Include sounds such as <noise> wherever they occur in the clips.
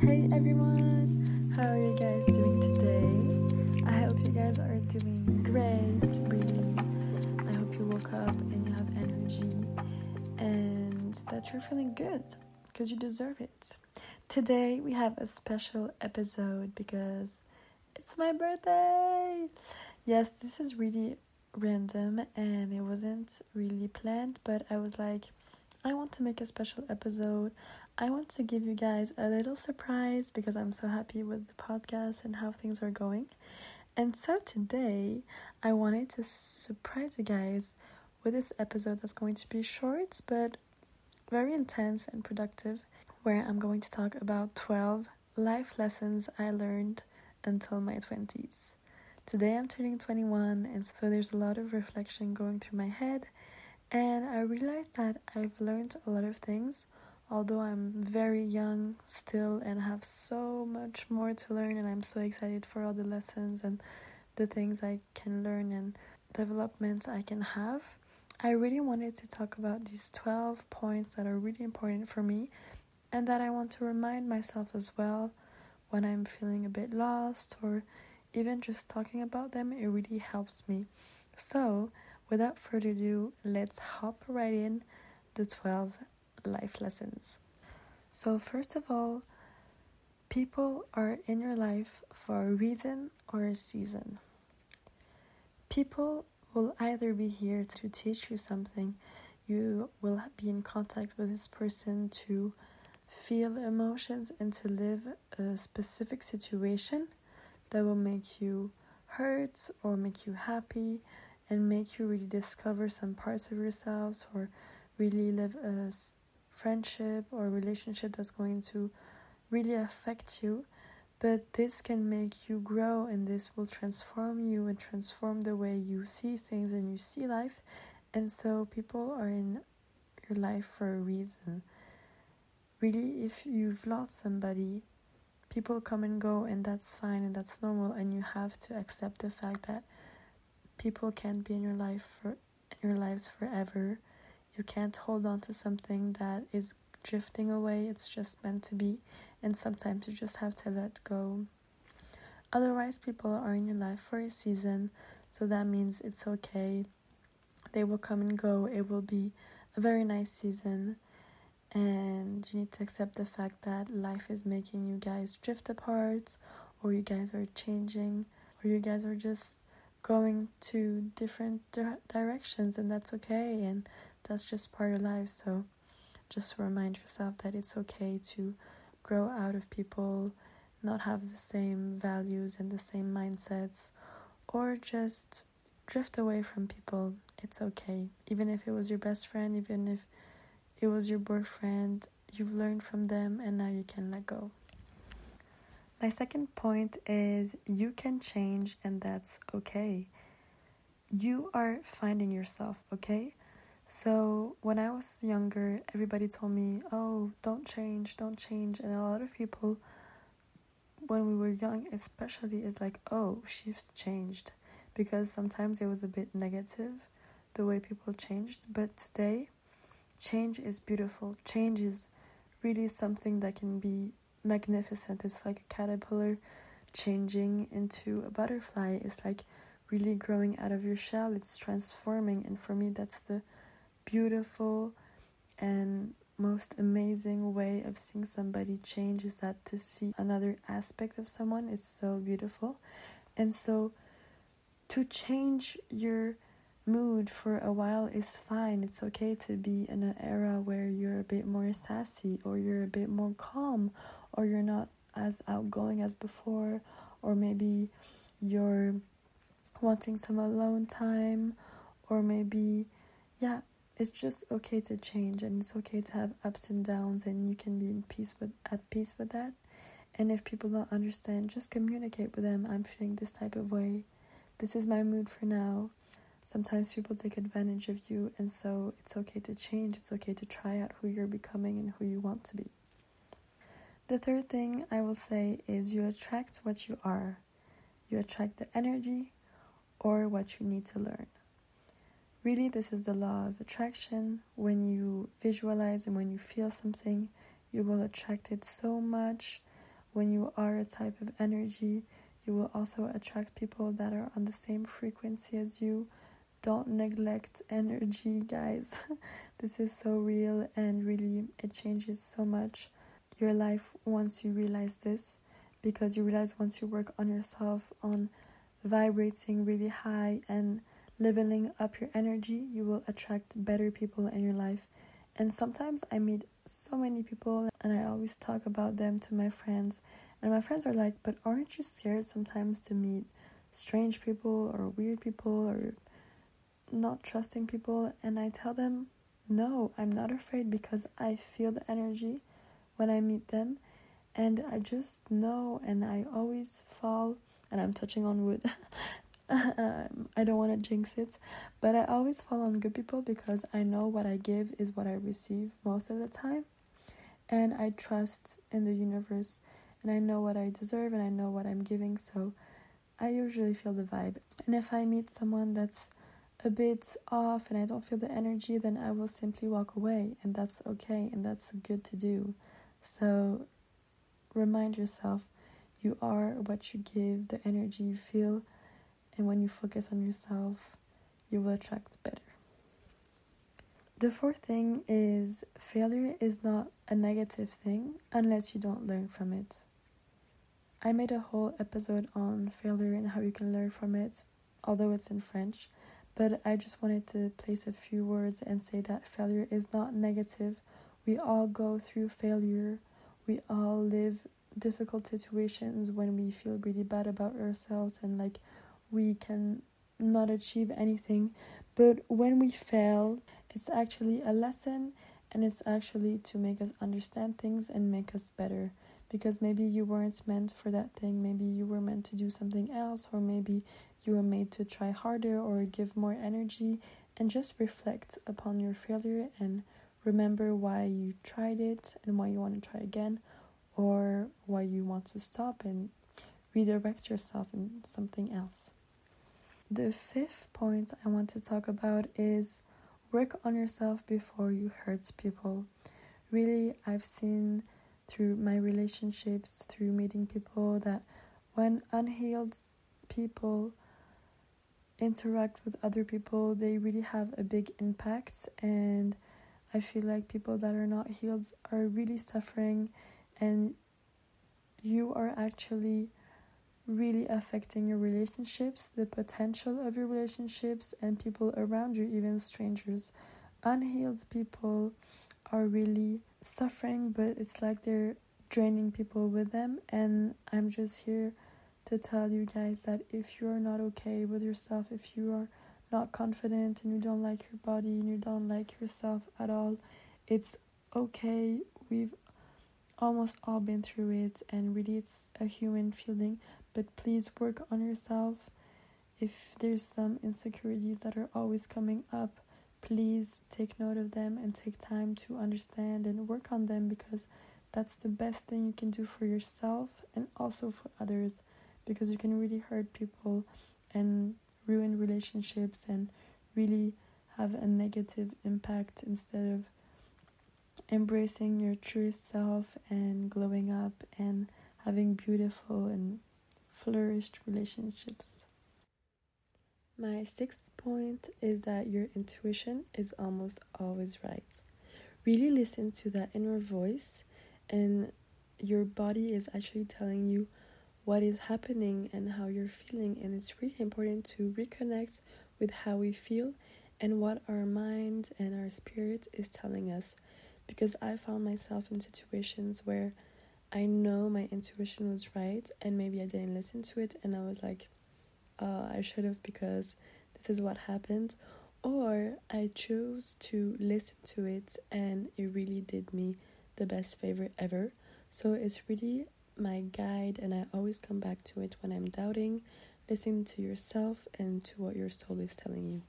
Hey everyone, how are you guys doing today? I hope you guys are doing great, really. I hope you woke up and you have energy and that you're feeling good because you deserve it. Today we have a special episode because it's my birthday. Yes, this is really random and it wasn't really planned, but I was like, I want to make a special episode. I want to give you guys a little surprise because I'm so happy with the podcast and how things are going. And so today, I wanted to surprise you guys with this episode that's going to be short but very intense and productive, where I'm going to talk about 12 life lessons I learned until my 20s. Today I'm turning 21, and so there's a lot of reflection going through my head, and I realized that I've learned a lot of things, although I'm very young still and have so much more to learn, and I'm so excited for all the lessons and the things I can learn and developments I can have. I really wanted to talk about these 12 points that are really important for me and that I want to remind myself as well when I'm feeling a bit lost or even just talking about them, it really helps me. So, without further ado, let's hop right in the 12 life lessons. So, first of all, people are in your life for a reason or a season. People will either be here to teach you something, you will be in contact with this person to feel emotions and to live a specific situation that will make you hurt or make you happy and make you really discover some parts of yourselves or really live a friendship or relationship that's going to really affect you but this can make you grow and this will transform you and transform the way you see things and you see life. And so people are in your life for a reason. Really if you've lost somebody people come and go and that's fine and that's normal and you have to accept the fact that people can't be in your life for in your lives forever you can't hold on to something that is drifting away. It's just meant to be and sometimes you just have to let go. Otherwise people are in your life for a season so that means it's okay. They will come and go. It will be a very nice season and you need to accept the fact that life is making you guys drift apart or you guys are changing or you guys are just going to different di- directions and that's okay and that's just part of life so just remind yourself that it's okay to grow out of people not have the same values and the same mindsets or just drift away from people it's okay even if it was your best friend even if it was your boyfriend, you've learned from them, and now you can let go. My second point is you can change, and that's okay. You are finding yourself, okay? So, when I was younger, everybody told me, Oh, don't change, don't change. And a lot of people, when we were young, especially, is like, Oh, she's changed. Because sometimes it was a bit negative the way people changed. But today, change is beautiful. Change is really something that can be magnificent. It's like a caterpillar changing into a butterfly. It's like really growing out of your shell. It's transforming. And for me, that's the beautiful and most amazing way of seeing somebody change is that to see another aspect of someone is so beautiful. And so to change your mood for a while is fine. It's okay to be in an era where you're a bit more sassy or you're a bit more calm or you're not as outgoing as before or maybe you're wanting some alone time or maybe yeah it's just okay to change and it's okay to have ups and downs and you can be in peace with at peace with that and if people don't understand just communicate with them i'm feeling this type of way this is my mood for now sometimes people take advantage of you, and so it's okay to change. It's okay to try out who you're becoming and who you want to be. The third thing I will say is you attract what you are. You attract the energy or what you need to learn. Really, this is the law of attraction. When you visualize and when you feel something, you will attract it so much when you are a type of energy, you will also attract people that are on the same frequency as you. Don't neglect energy, <laughs> guys. this is so real and really it changes so much your life once you realize this because you realize once you work on yourself on vibrating really high and leveling up your energy, you will attract better people in your life. And sometimes I meet so many people and I always talk about them to my friends. And my friends are like, But aren't you scared sometimes to meet strange people or weird people or not trusting people? And I tell them, No, I'm not afraid because I feel the energy when I meet them. And I just know, and I always fall, and I'm touching on wood. <laughs> <laughs> I don't want to jinx it, but I always fall on good people because I know what I give is what I receive most of the time. And I trust in the universe and I know what I deserve and I know what I'm giving, so I usually feel the vibe. And if I meet someone that's a bit off and I don't feel the energy, then I will simply walk away, and that's okay and that's good to do. So remind yourself you are what you give, the energy you feel and when you focus on yourself, you will attract better. The fourth thing is failure is not a negative thing unless you don't learn from it. I made a whole episode on failure and how you can learn from it, although it's in French, but I just wanted to place a few words and say that failure is not negative. We all go through failure, we all live difficult situations when we feel really bad about ourselves and like we can not achieve anything. But when we fail, it's actually a lesson and it's actually to make us understand things and make us better. Because maybe you weren't meant for that thing, maybe you were meant to do something else, or maybe you were made to try harder or give more energy, and just reflect upon your failure and remember why you tried it and why you want to try again, or why you want to stop and redirect yourself in something else. The fifth point I want to talk about is work on yourself before you hurt people. Really, I've seen through my relationships, through meeting people, that when unhealed people interact with other people, they really have a big impact. And I feel like people that are not healed are really suffering, and you are actually really affecting your relationships, the potential of your relationships, and people around you, even strangers. Unhealed people are really suffering, but it's like they're draining people with them. And I'm just here to tell you guys that if you're not okay with yourself, if you are not confident and you don't like your body and you don't like yourself at all, it's okay. We've almost all been through it, and really, it's a human feeling but please work on yourself. If there's some insecurities that are always coming up, please take note of them and take time to understand and work on them because that's the best thing you can do for yourself and also for others because you can really hurt people and ruin relationships and really have a negative impact instead of embracing your truest self and glowing up and having beautiful and flourished relationships. My sixth point is that your intuition is almost always right. Really listen to that inner voice, and your body is actually telling you what is happening and how you're feeling. And it's really important to reconnect with how we feel and what our mind and our spirit is telling us. Because I found myself in situations where I know my intuition was right, and maybe I didn't listen to it, and I was like, uh, I should have because this is what happened. Or I chose to listen to it, and it really did me the best favor ever. So it's really my guide, and I always come back to it when I'm doubting. Listen to yourself and to what your soul is telling you.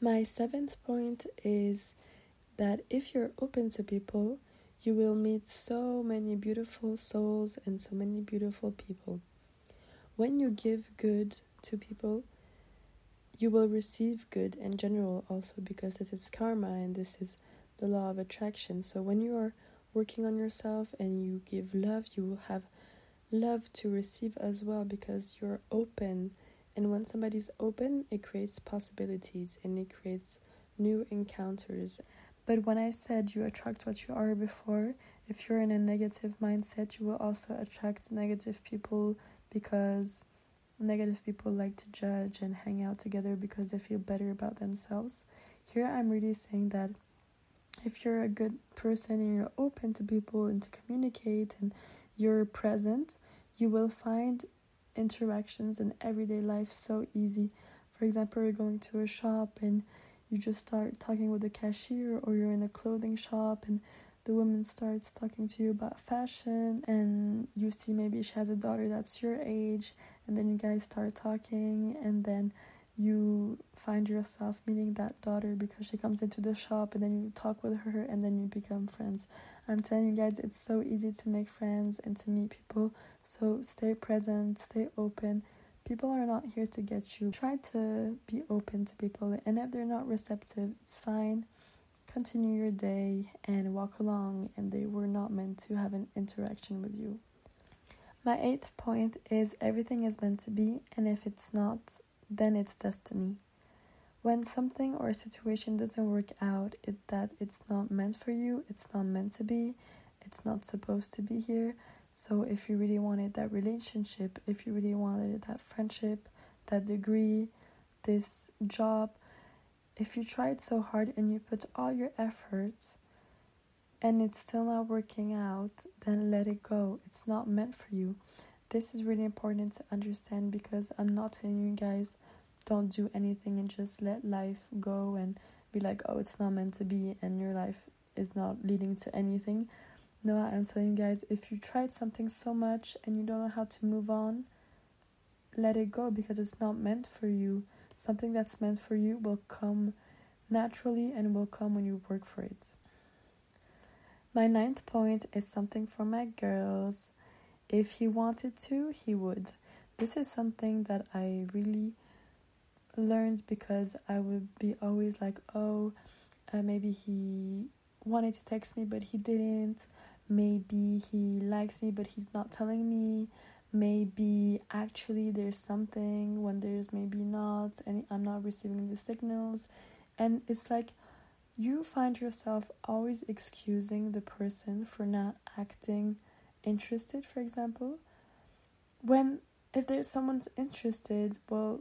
My seventh point is that if you're open to people, you will meet so many beautiful souls and so many beautiful people. When you give good to people, you will receive good in general also because it is karma and this is the law of attraction. So when you are working on yourself and you give love, you will have love to receive as well because you're open. And when somebody's open, it creates possibilities and it creates new encounters. But when I said you attract what you are before, if you're in a negative mindset, you will also attract negative people because negative people like to judge and hang out together because they feel better about themselves. Here I'm really saying that if you're a good person and you're open to people and to communicate and you're present, you will find interactions in everyday life so easy. For example, you're going to a shop and you just start talking with the cashier, or you're in a clothing shop and the woman starts talking to you about fashion, and you see maybe she has a daughter that's your age, and then you guys start talking, and then you find yourself meeting that daughter because she comes into the shop and then you talk with her and then you become friends. I'm telling you guys, it's so easy to make friends and to meet people. So stay present, stay open. People are not here to get you. Try to be open to people, and if they're not receptive, it's fine. Continue your day and walk along, and they were not meant to have an interaction with you. My eighth point is everything is meant to be, and if it's not, then it's destiny. When something or a situation doesn't work out, it that it's not meant for you, it's not meant to be, it's not supposed to be here. So if you really wanted that relationship, if you really wanted that friendship, that degree, this job, if you tried so hard and you put all your efforts and it's still not working out, then let it go. It's not meant for you. This is really important to understand because I'm not telling you guys don't do anything and just let life go and be like, oh, it's not meant to be, and your life is not leading to anything. No, I'm telling you guys, if you tried something so much and you don't know how to move on, let it go because it's not meant for you. Something that's meant for you will come naturally and will come when you work for it. My ninth point is something for my girls. If he wanted to, he would. This is something that I really learned because I would be always like, oh, uh, maybe he wanted to text me but he didn't. Maybe he likes me but he's not telling me. Maybe actually there's something when there's maybe not, and I'm not receiving the signals. And it's like you find yourself always excusing the person for not acting interested, for example, when if there's someone's interested, well,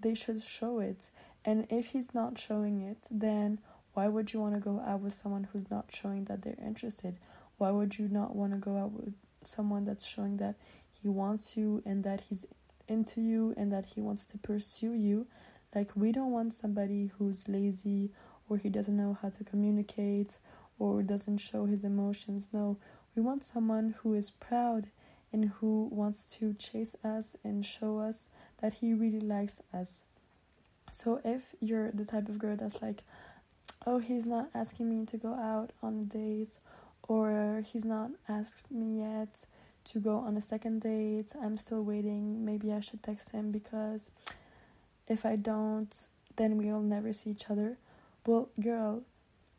they should show it. And if he's not showing it, then why would you want to go out with someone who's not showing that they're interested? Why would you not want to go out with someone that's showing that he wants you and that he's into you and that he wants to pursue you? Like, we don't want somebody who's lazy or he doesn't know how to communicate or doesn't show his emotions. No, we want someone who is proud and who wants to chase us and show us that he really likes us. So if you're the type of girl that's like, oh, he's not asking me to go out on a date, or he's not asked me yet to go on a second date, I'm still waiting, maybe I should text him because if I don't, then we'll never see each other. Well, girl,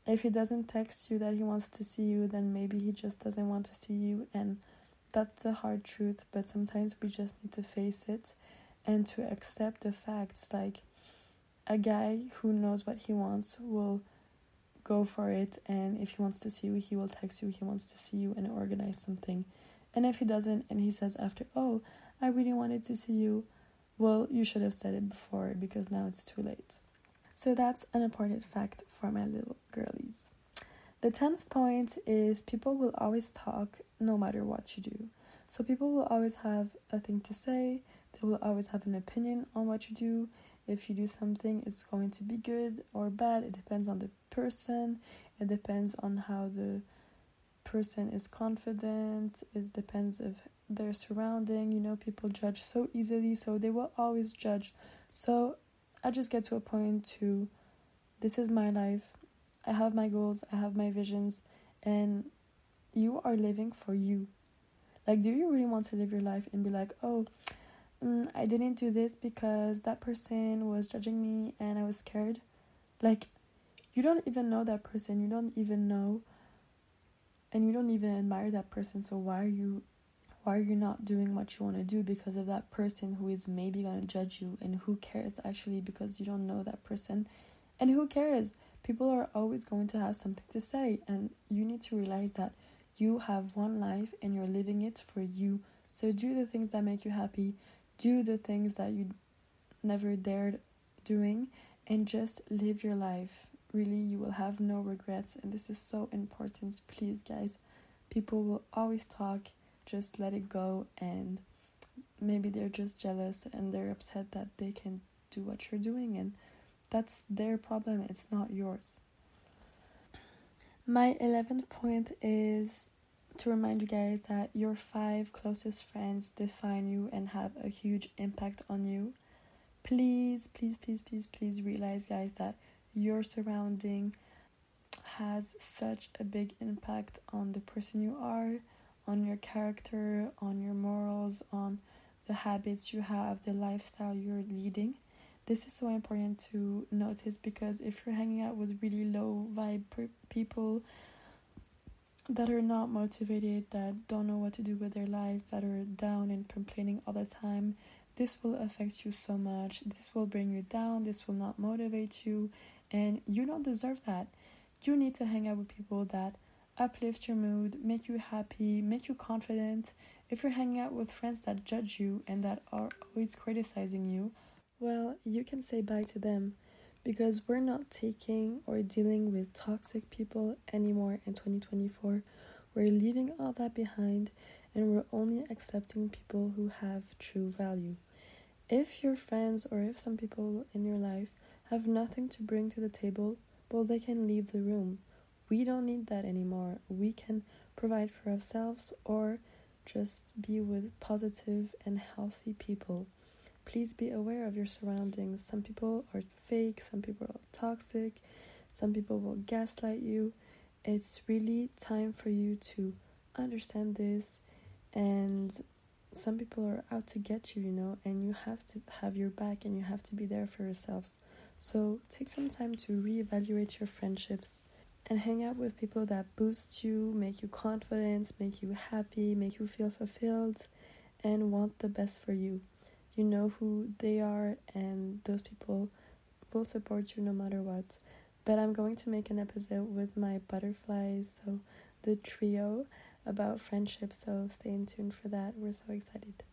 if he doesn't text you that he wants to see you, then maybe he just doesn't want to see you, and that's a hard truth, but sometimes we just need to face it and to accept the facts. Like, a guy who knows what he wants will go for it, and if he wants to see you, he will text you, he wants to see you, and organize something. And if he doesn't, and he says after, Oh, I really wanted to see you, well, you should have said it before because now it's too late. So that's an important fact for my little girlies. The tenth point is people will always talk no matter what you do. So people will always have a thing to say, they will always have an opinion on what you do. If you do something, it's going to be good or bad. It depends on the person, it depends on how the person is confident, it depends of their surrounding. You know, people judge so easily, so they will always judge. So I just get to a point to this is my life. I have my goals, I have my visions, and you are living for you. Like, do you really want to live your life and be like, oh, mm, I didn't do this because that person was judging me and I was scared? Like, you don't even know that person, you don't even know and you don't even admire that person so why are you why are you not doing what you want to do because of that person who is maybe going to judge you and who cares actually because you don't know that person? And who cares? People are always going to have something to say and you need to realize that you have one life and you're living it for you. So do the things that make you happy do the things that you never dared doing and just live your life. Really you will have no regrets and this is so important. Please guys people will always talk. Just let it go and maybe they're just jealous and they're upset that they can do what you're doing and that's their problem. It's not yours. My 11th point is to remind you guys that your five closest friends define you and have a huge impact on you please please please please please realize guys that your surrounding has such a big impact on the person you are on your character, on your morals, on the habits you have, the lifestyle you're leading. This is so important to notice because if you're hanging out with really low vibe people that are not motivated, that don't know what to do with their lives, that are down and complaining all the time, this will affect you so much. This will bring you down, this will not motivate you, and you don't deserve that. You need to hang out with people that uplift your mood, make you happy, make you confident. If you're hanging out with friends that judge you and that are always criticizing you, well, you can say bye to them because we're not taking or dealing with toxic people anymore in 2024. We're leaving all that behind and we're only accepting people who have true value. If your friends or if some people in your life have nothing to bring to the table, well, they can leave the room we don't need that anymore. We can provide for ourselves or just be with positive and healthy people. Please be aware of your surroundings. Some people are fake, some people are toxic, some people will gaslight you. It's really time for you to understand this and some people are out to get you, you know, and you have to have your back and you have to be there for yourselves. So take some time to reevaluate your friendships and hang out with people that boost you, make you confident, make you happy, make you feel fulfilled, and want the best for you. You know who they are, and those people will support you no matter what. But I'm going to make an episode with my butterflies, so the trio about friendship, so stay in tune for that. We're so excited.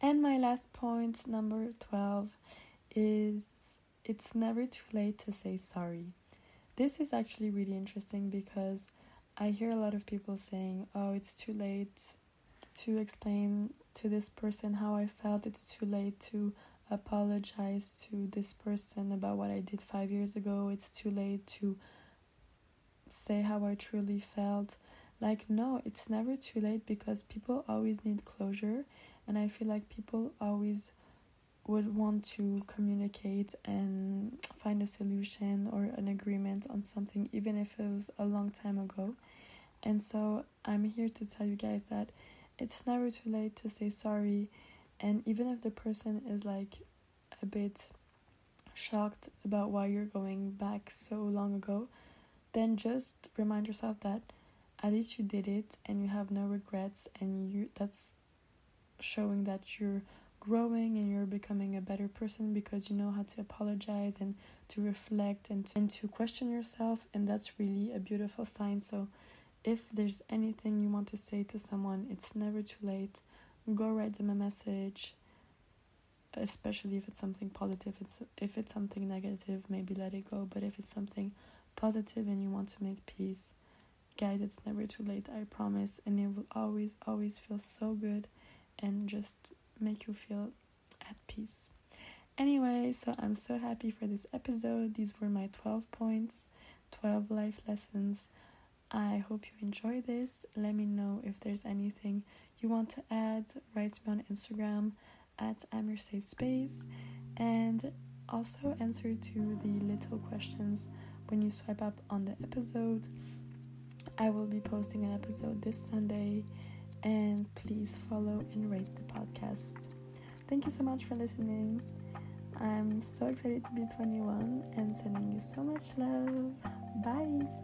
And my last point, number 12, is it's never too late to say sorry. This is actually really interesting because I hear a lot of people saying, oh, it's too late to explain to this person how I felt, it's too late to apologize to this person about what I did five years ago, it's too late to say how I truly felt. Like, no, it's never too late because people always need closure, and I feel like people always would want to communicate and find a solution or an agreement on something, even if it was a long time ago. And so I'm here to tell you guys that it's never too late to say sorry. And even if the person is like a bit shocked about why you're going back so long ago, then just remind yourself that at least you did it and you have no regrets and you that's showing that you're growing and you're becoming a better person because you know how to apologize and to reflect and to, and to question yourself and that's really a beautiful sign so if there's anything you want to say to someone it's never too late go write them a message especially if it's something positive it's if it's something negative maybe let it go but if it's something positive and you want to make peace guys it's never too late i promise and it will always always feel so good and just make you feel at peace. Anyway, so I'm so happy for this episode. These were my 12 points, 12 life lessons. I hope you enjoy this. Let me know if there's anything you want to add. Write me on Instagram at I'm your safe space and also answer to the little questions when you swipe up on the episode. I will be posting an episode this Sunday and please follow and rate the podcast. Thank you so much for listening. I'm so excited to be 21 and sending you so much love. Bye.